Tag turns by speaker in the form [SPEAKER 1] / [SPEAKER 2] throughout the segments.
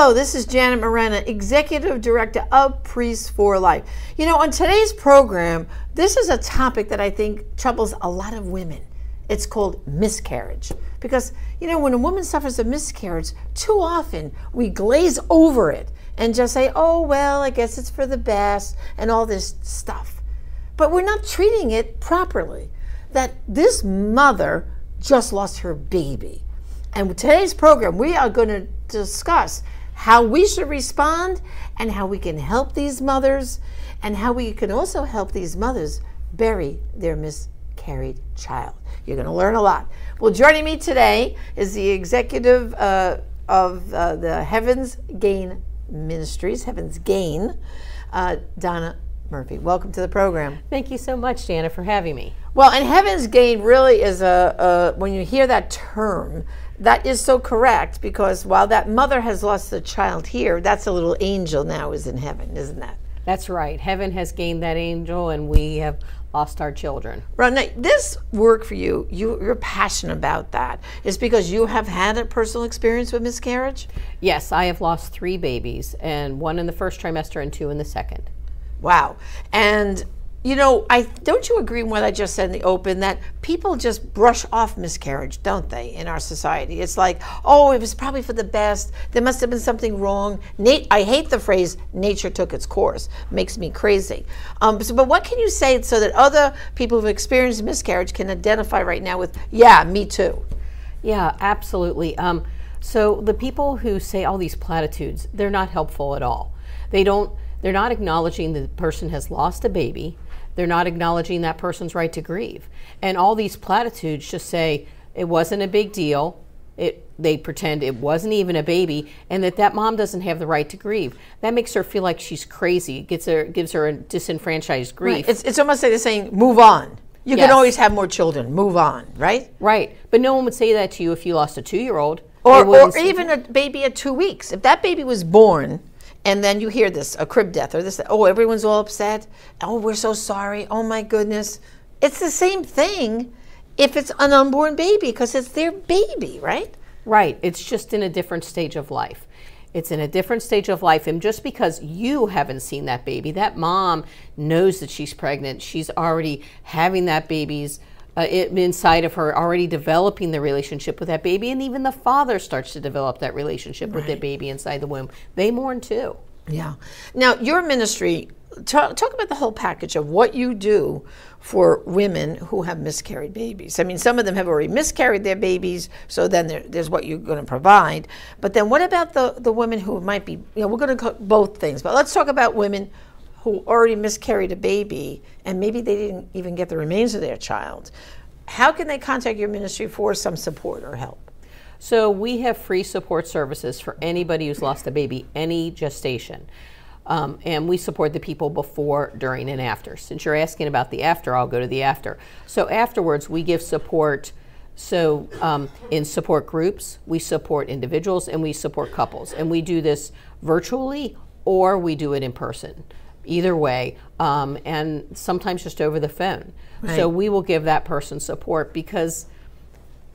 [SPEAKER 1] Hello, this is Janet Morana, Executive Director of Priests for Life. You know, on today's program, this is a topic that I think troubles a lot of women. It's called miscarriage. Because, you know, when a woman suffers a miscarriage, too often we glaze over it and just say, oh, well, I guess it's for the best and all this stuff. But we're not treating it properly. That this mother just lost her baby. And today's program, we are going to discuss how we should respond and how we can help these mothers and how we can also help these mothers bury their miscarried child. You're going to learn a lot. Well, joining me today is the executive uh, of uh, the Heaven's Gain Ministries, Heaven's Gain, uh, Donna Murphy. Welcome to the program.
[SPEAKER 2] Thank you so much, Jana, for having me.
[SPEAKER 1] Well, and Heaven's Gain really is a, a when you hear that term, that is so correct because while that mother has lost the child here, that's a little angel now is in heaven, isn't that?
[SPEAKER 2] That's right. Heaven has gained that angel, and we have lost our children.
[SPEAKER 1] Right. Now, this work for you, you, you're passionate about that. Is because you have had a personal experience with miscarriage?
[SPEAKER 2] Yes, I have lost three babies, and one in the first trimester and two in the second.
[SPEAKER 1] Wow. And you know, I don't you agree with what I just said in the open that people just brush off miscarriage, don't they, in our society? It's like, oh, it was probably for the best. There must have been something wrong. Nat- I hate the phrase "nature took its course." Makes me crazy. Um, so, but what can you say so that other people who've experienced miscarriage can identify right now with, yeah, me too?
[SPEAKER 2] Yeah, absolutely. Um, so the people who say all these platitudes, they're not helpful at all. They don't. They're not acknowledging that the person has lost a baby they're not acknowledging that person's right to grieve. And all these platitudes just say it wasn't a big deal. It, they pretend it wasn't even a baby and that that mom doesn't have the right to grieve. That makes her feel like she's crazy. It gets her, gives her a disenfranchised grief.
[SPEAKER 1] Right. It's, it's almost like they're saying, move on. You yes. can always have more children. Move on, right?
[SPEAKER 2] Right. But no one would say that to you if you lost a two year old.
[SPEAKER 1] Or, or even a baby at two weeks. If that baby was born and then you hear this a crib death or this oh everyone's all upset. Oh we're so sorry. Oh my goodness. It's the same thing if it's an unborn baby because it's their baby right?
[SPEAKER 2] Right. It's just in a different stage of life. It's in a different stage of life and just because you haven't seen that baby that mom knows that she's pregnant. She's already having that baby's uh, it, inside of her already developing the relationship with that baby and even the father starts to develop that relationship right. with that baby inside the womb they mourn too
[SPEAKER 1] yeah now your ministry talk, talk about the whole package of what you do for women who have miscarried babies. I mean, some of them have already miscarried their babies, so then there, there's what you're going to provide. But then what about the, the women who might be, you know, we're going to cook both things, but let's talk about women who already miscarried a baby and maybe they didn't even get the remains of their child, how can they contact your ministry for some support or help?
[SPEAKER 2] So we have free support services for anybody who's lost a baby, any gestation. Um, and we support the people before, during, and after. Since you're asking about the after, I'll go to the after. So afterwards, we give support. So um, in support groups, we support individuals and we support couples, and we do this virtually or we do it in person either way, um, and sometimes just over the phone. Right. So we will give that person support because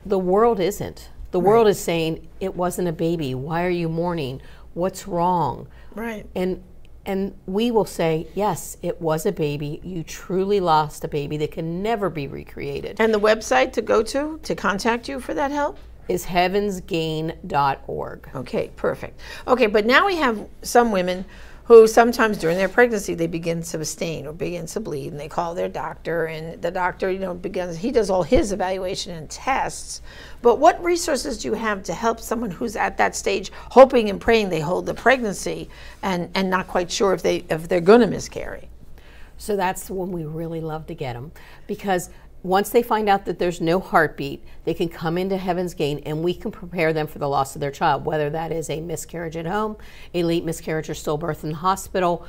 [SPEAKER 2] the world isn't. The right. world is saying it wasn't a baby. Why are you mourning? What's wrong?
[SPEAKER 1] Right.
[SPEAKER 2] And and we will say, yes, it was a baby. You truly lost a baby that can never be recreated.
[SPEAKER 1] And the website to go to to contact you for that help?
[SPEAKER 2] Is heavensgain.org.
[SPEAKER 1] Okay, perfect. Okay, but now we have some women who sometimes during their pregnancy they begin to abstain or begin to bleed and they call their doctor and the doctor you know begins he does all his evaluation and tests. But what resources do you have to help someone who's at that stage hoping and praying they hold the pregnancy and and not quite sure if they if they're going to miscarry?
[SPEAKER 2] So that's when we really love to get them because once they find out that there's no heartbeat, they can come into Heaven's Gain and we can prepare them for the loss of their child, whether that is a miscarriage at home, a late miscarriage or stillbirth in the hospital,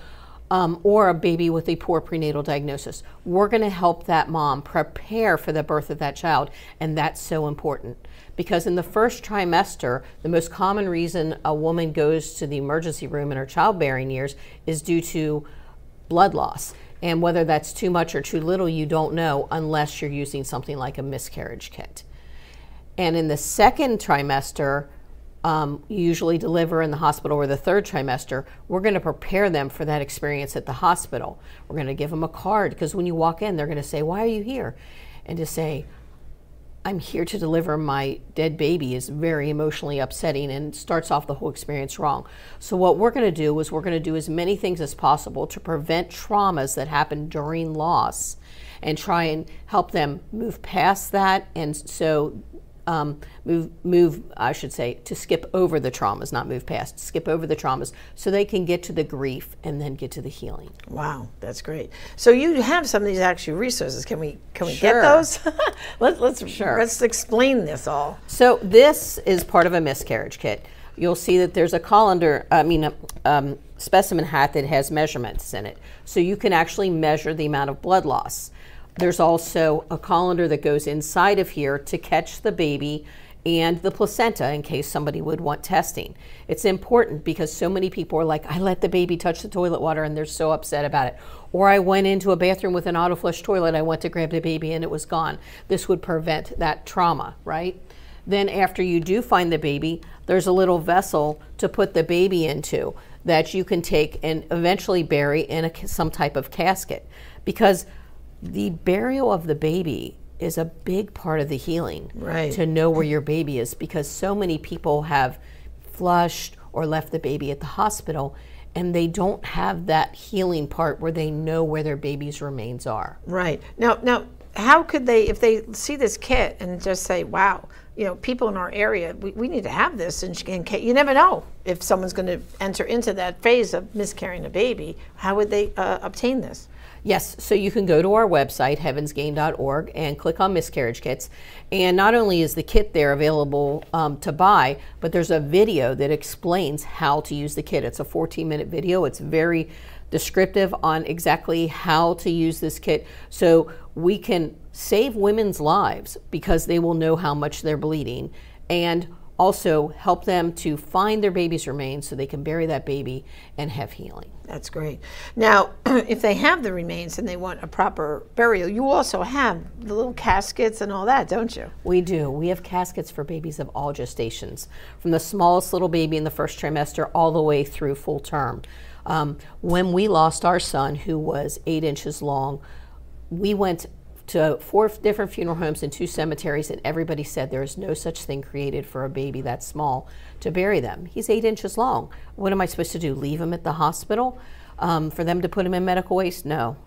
[SPEAKER 2] um, or a baby with a poor prenatal diagnosis. We're going to help that mom prepare for the birth of that child, and that's so important. Because in the first trimester, the most common reason a woman goes to the emergency room in her childbearing years is due to blood loss. And whether that's too much or too little, you don't know unless you're using something like a miscarriage kit. And in the second trimester, um, usually deliver in the hospital or the third trimester, we're going to prepare them for that experience at the hospital. We're going to give them a card because when you walk in, they're going to say, Why are you here? And to say, I'm here to deliver my dead baby is very emotionally upsetting and starts off the whole experience wrong. So, what we're going to do is we're going to do as many things as possible to prevent traumas that happen during loss and try and help them move past that. And so, um, move, move, I should say, to skip over the traumas, not move past, skip over the traumas so they can get to the grief and then get to the healing.
[SPEAKER 1] Wow, that's great. So you have some of these actual resources. Can we can we
[SPEAKER 2] Sure.
[SPEAKER 1] get those? Let, let's
[SPEAKER 2] Sure.
[SPEAKER 1] let's explain this all.
[SPEAKER 2] So this is part of a miscarriage kit. You'll see that there's a colander, I mean, a um, specimen hat that has measurements in it. So you can actually measure the amount of blood loss. There's also a colander that goes inside of here to catch the baby and the placenta in case somebody would want testing. It's important because so many people are like, I let the baby touch the toilet water and they're so upset about it. Or I went into a bathroom with an auto flush toilet, I went to grab the baby and it was gone. This would prevent that trauma, right? Then, after you do find the baby, there's a little vessel to put the baby into that you can take and eventually bury in a, some type of casket. Because the burial of the baby is a big part of the healing.
[SPEAKER 1] Right.
[SPEAKER 2] To know where your baby is, because so many people have flushed or left the baby at the hospital and they don't have that healing part where they know where their baby's remains are.
[SPEAKER 1] Right now, now how could they if they see this kit and just say, "Wow"? You know, people in our area, we, we need to have this. And you never know if someone's going to enter into that phase of miscarrying a baby, how would they uh, obtain this?
[SPEAKER 2] Yes, so you can go to our website, heavensgain.org, and click on miscarriage kits. And not only is the kit there available um, to buy, but there's a video that explains how to use the kit. It's a 14 minute video, it's very descriptive on exactly how to use this kit so we can save women's lives because they will know how much they're bleeding and also help them to find their baby's remains so they can bury that baby and have healing.
[SPEAKER 1] That's great. Now, if they have the remains and they want a proper burial, you also have the little caskets and all that, don't you?
[SPEAKER 2] We do. We have caskets for babies of all gestations, from the smallest little baby in the first trimester all the way through full term. Um, when we lost our son, who was eight inches long, we went to four different funeral homes and two cemeteries, and everybody said there is no such thing created for a baby that small to bury them. He's eight inches long. What am I supposed to do? Leave him at the hospital um, for them to put him in medical waste? No.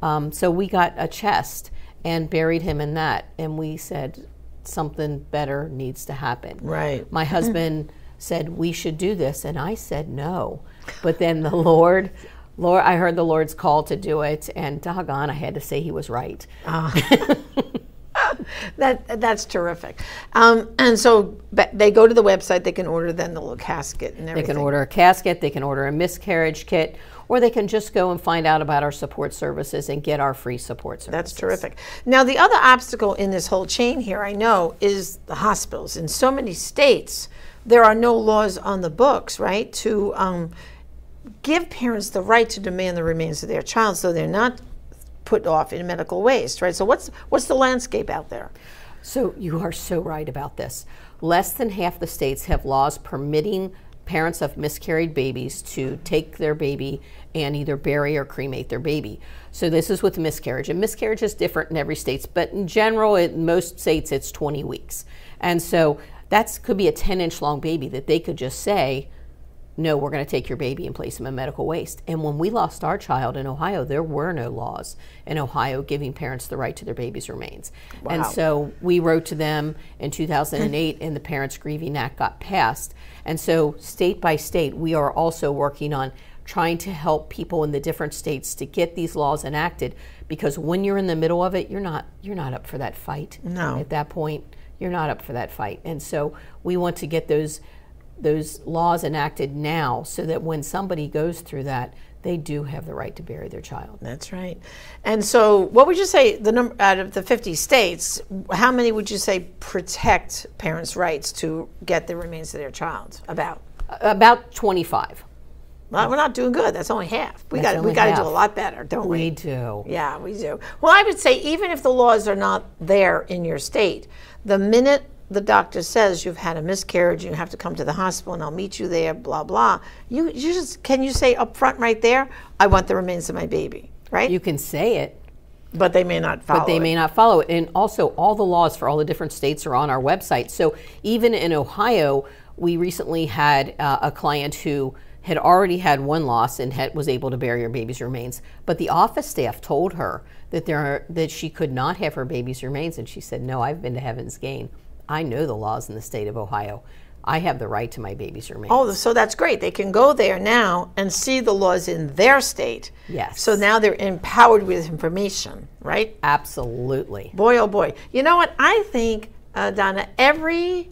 [SPEAKER 2] Um, so we got a chest and buried him in that, and we said something better needs to happen.
[SPEAKER 1] Right.
[SPEAKER 2] My husband said we should do this, and I said no. But then the Lord, Lord, I heard the Lord's call to do it, and doggone, I had to say he was right.
[SPEAKER 1] That that's terrific. Um, and so they go to the website. They can order then the little casket and everything.
[SPEAKER 2] They can order a casket, they can order a miscarriage kit, or they can just go and find out about our support services and get our free support services.
[SPEAKER 1] That's terrific. Now, the other obstacle in this whole chain here, I know, is the hospitals. In so many states, there are no laws on the books, right, to um, give parents the right to demand the remains of their child so they're not put off in medical waste, right? So, what's, what's the landscape out there?
[SPEAKER 2] So you are so right about this. Less than half the states have laws permitting parents of miscarried babies to take their baby and either bury or cremate their baby. So this is with miscarriage, and miscarriage is different in every state, but in general, in most states, it's 20 weeks. And so that could be a 10 inch long baby that they could just say, no, we're going to take your baby and place him in medical waste. And when we lost our child in Ohio, there were no laws in Ohio giving parents the right to their baby's remains.
[SPEAKER 1] Wow.
[SPEAKER 2] And so we wrote to them in 2008, and the Parents Grieving Act got passed. And so, state by state, we are also working on trying to help people in the different states to get these laws enacted because when you're in the middle of it, you're not you're not up for that fight.
[SPEAKER 1] No.
[SPEAKER 2] At that point, you're not up for that fight. And so we want to get those those laws enacted now so that when somebody goes through that, they do have the right to bury their child.
[SPEAKER 1] That's right. And so, what would you say the number out of the 50 states? How many would you say protect parents' rights to get the remains of their child? About.
[SPEAKER 2] About 25.
[SPEAKER 1] Well, we're not doing good. That's only half. We got we got to do a lot better, don't we?
[SPEAKER 2] We do.
[SPEAKER 1] Yeah, we do. Well, I would say even if the laws are not there in your state, the minute the doctor says you've had a miscarriage, you have to come to the hospital, and I'll meet you there. Blah blah. You you just can you say up front right there, I want the remains of my baby, right?
[SPEAKER 2] You can say it,
[SPEAKER 1] but they may not follow.
[SPEAKER 2] but they
[SPEAKER 1] it.
[SPEAKER 2] may not follow it. And also, all the laws for all the different states are on our website. So even in Ohio, we recently had uh, a client who had already had one loss and had, was able to bury her baby's remains, but the office staff told her that there are, that she could not have her baby's remains, and she said, "No, I've been to Heaven's Gain. I know the laws in the state of Ohio. I have the right to my baby's remains."
[SPEAKER 1] Oh, so that's great. They can go there now and see the laws in their state.
[SPEAKER 2] Yes.
[SPEAKER 1] So now they're empowered with information, right?
[SPEAKER 2] Absolutely.
[SPEAKER 1] Boy, oh boy. You know what? I think, uh, Donna, every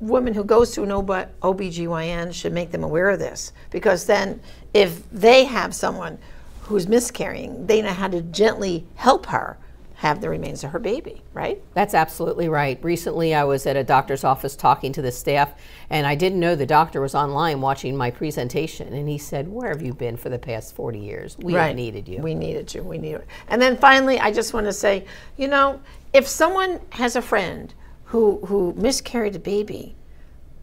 [SPEAKER 1] woman who goes to an OB- OBGYN should make them aware of this because then if they have someone who's miscarrying, they know how to gently help her have the remains of her baby, right?
[SPEAKER 2] That's absolutely right. Recently, I was at a doctor's office talking to the staff, and I didn't know the doctor was online watching my presentation. And he said, Where have you been for the past 40 years? We have needed you.
[SPEAKER 1] We needed you. We needed it. And then finally, I just want to say, you know, if someone has a friend who who miscarried a baby,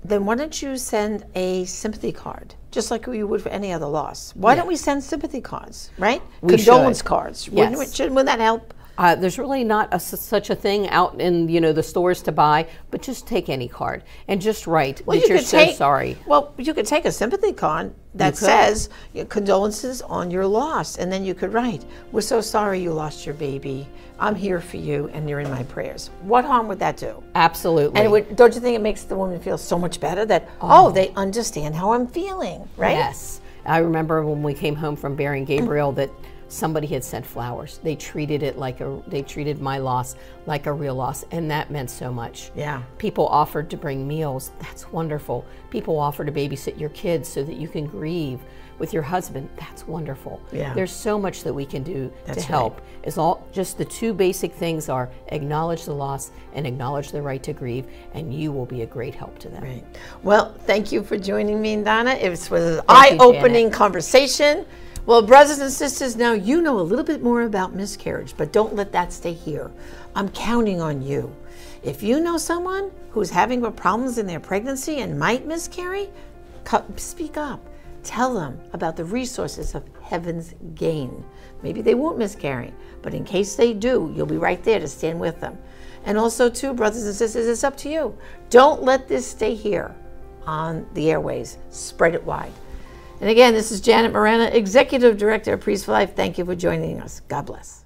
[SPEAKER 1] then why don't you send a sympathy card, just like you would for any other loss? Why don't we send sympathy cards, right?
[SPEAKER 2] We
[SPEAKER 1] Condolence
[SPEAKER 2] should.
[SPEAKER 1] cards. Wouldn't,
[SPEAKER 2] Yes.
[SPEAKER 1] shouldn't, wouldn't that help?
[SPEAKER 2] Uh, there's really not a, such a thing out in you know the stores to buy, but just take any card and just write that you're so sorry.
[SPEAKER 1] Well, you could take a sympathy card that says condolences on your loss, and then you could write, "We're so sorry you lost your baby. I'm here for you, and you're in my prayers." What harm would that do?
[SPEAKER 2] Absolutely.
[SPEAKER 1] And it would, don't you think it makes the woman feel so much better that oh, they understand how I'm feeling, right?
[SPEAKER 2] Yes. I remember when we came home from burying Gabriel that somebody had sent flowers. They treated it like a they treated my loss like a real loss and that meant so much.
[SPEAKER 1] Yeah.
[SPEAKER 2] People offered to bring meals. That's wonderful. People offer to babysit your kids so that you can grieve with your husband. That's wonderful.
[SPEAKER 1] Yeah.
[SPEAKER 2] There's so much that we can do
[SPEAKER 1] That's
[SPEAKER 2] to help. Right. It's all just the two basic things are acknowledge the loss and acknowledge the right to grieve and you will be a great help to them.
[SPEAKER 1] Right. Well, thank you for joining me, Donna. It was an eye-opening conversation. Well, brothers and sisters, now you know a little bit more about miscarriage, but don't let that stay here. I'm counting on you. If you know someone who's having problems in their pregnancy and might miscarry, speak up. Tell them about the resources of Heaven's Gain. Maybe they won't miscarry, but in case they do, you'll be right there to stand with them. And also, too, brothers and sisters, it's up to you. Don't let this stay here on the airways. Spread it wide. And again, this is Janet Morana, Executive Director of Priest for Life. Thank you for joining us. God bless.